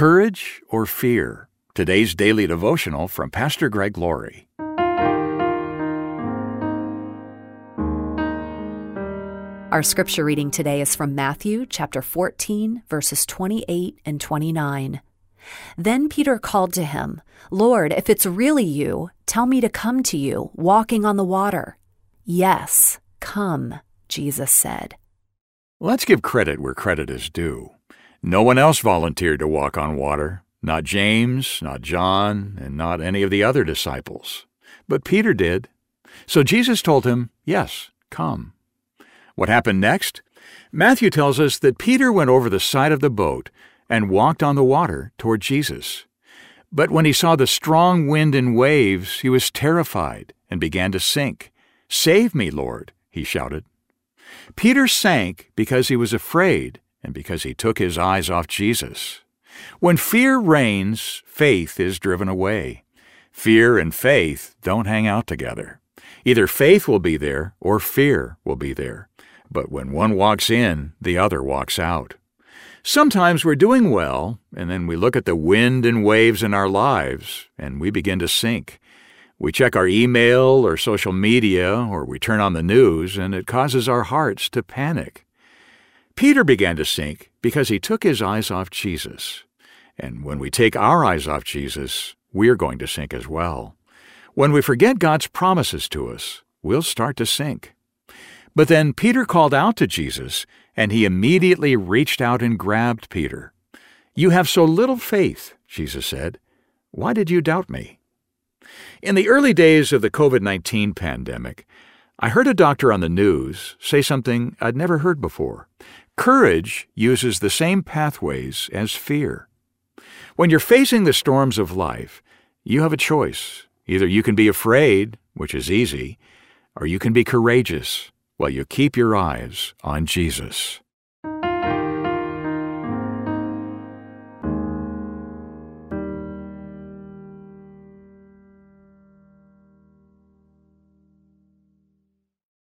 Courage or fear? Today's daily devotional from Pastor Greg Laurie. Our scripture reading today is from Matthew chapter 14, verses 28 and 29. Then Peter called to him, Lord, if it's really you, tell me to come to you, walking on the water. Yes, come, Jesus said. Let's give credit where credit is due. No one else volunteered to walk on water, not James, not John, and not any of the other disciples. But Peter did. So Jesus told him, Yes, come. What happened next? Matthew tells us that Peter went over the side of the boat and walked on the water toward Jesus. But when he saw the strong wind and waves, he was terrified and began to sink. Save me, Lord, he shouted. Peter sank because he was afraid and because he took his eyes off Jesus. When fear reigns, faith is driven away. Fear and faith don't hang out together. Either faith will be there or fear will be there. But when one walks in, the other walks out. Sometimes we're doing well, and then we look at the wind and waves in our lives, and we begin to sink. We check our email or social media, or we turn on the news, and it causes our hearts to panic. Peter began to sink because he took his eyes off Jesus. And when we take our eyes off Jesus, we're going to sink as well. When we forget God's promises to us, we'll start to sink. But then Peter called out to Jesus, and he immediately reached out and grabbed Peter. You have so little faith, Jesus said. Why did you doubt me? In the early days of the COVID 19 pandemic, I heard a doctor on the news say something I'd never heard before. Courage uses the same pathways as fear. When you're facing the storms of life, you have a choice. Either you can be afraid, which is easy, or you can be courageous, while you keep your eyes on Jesus.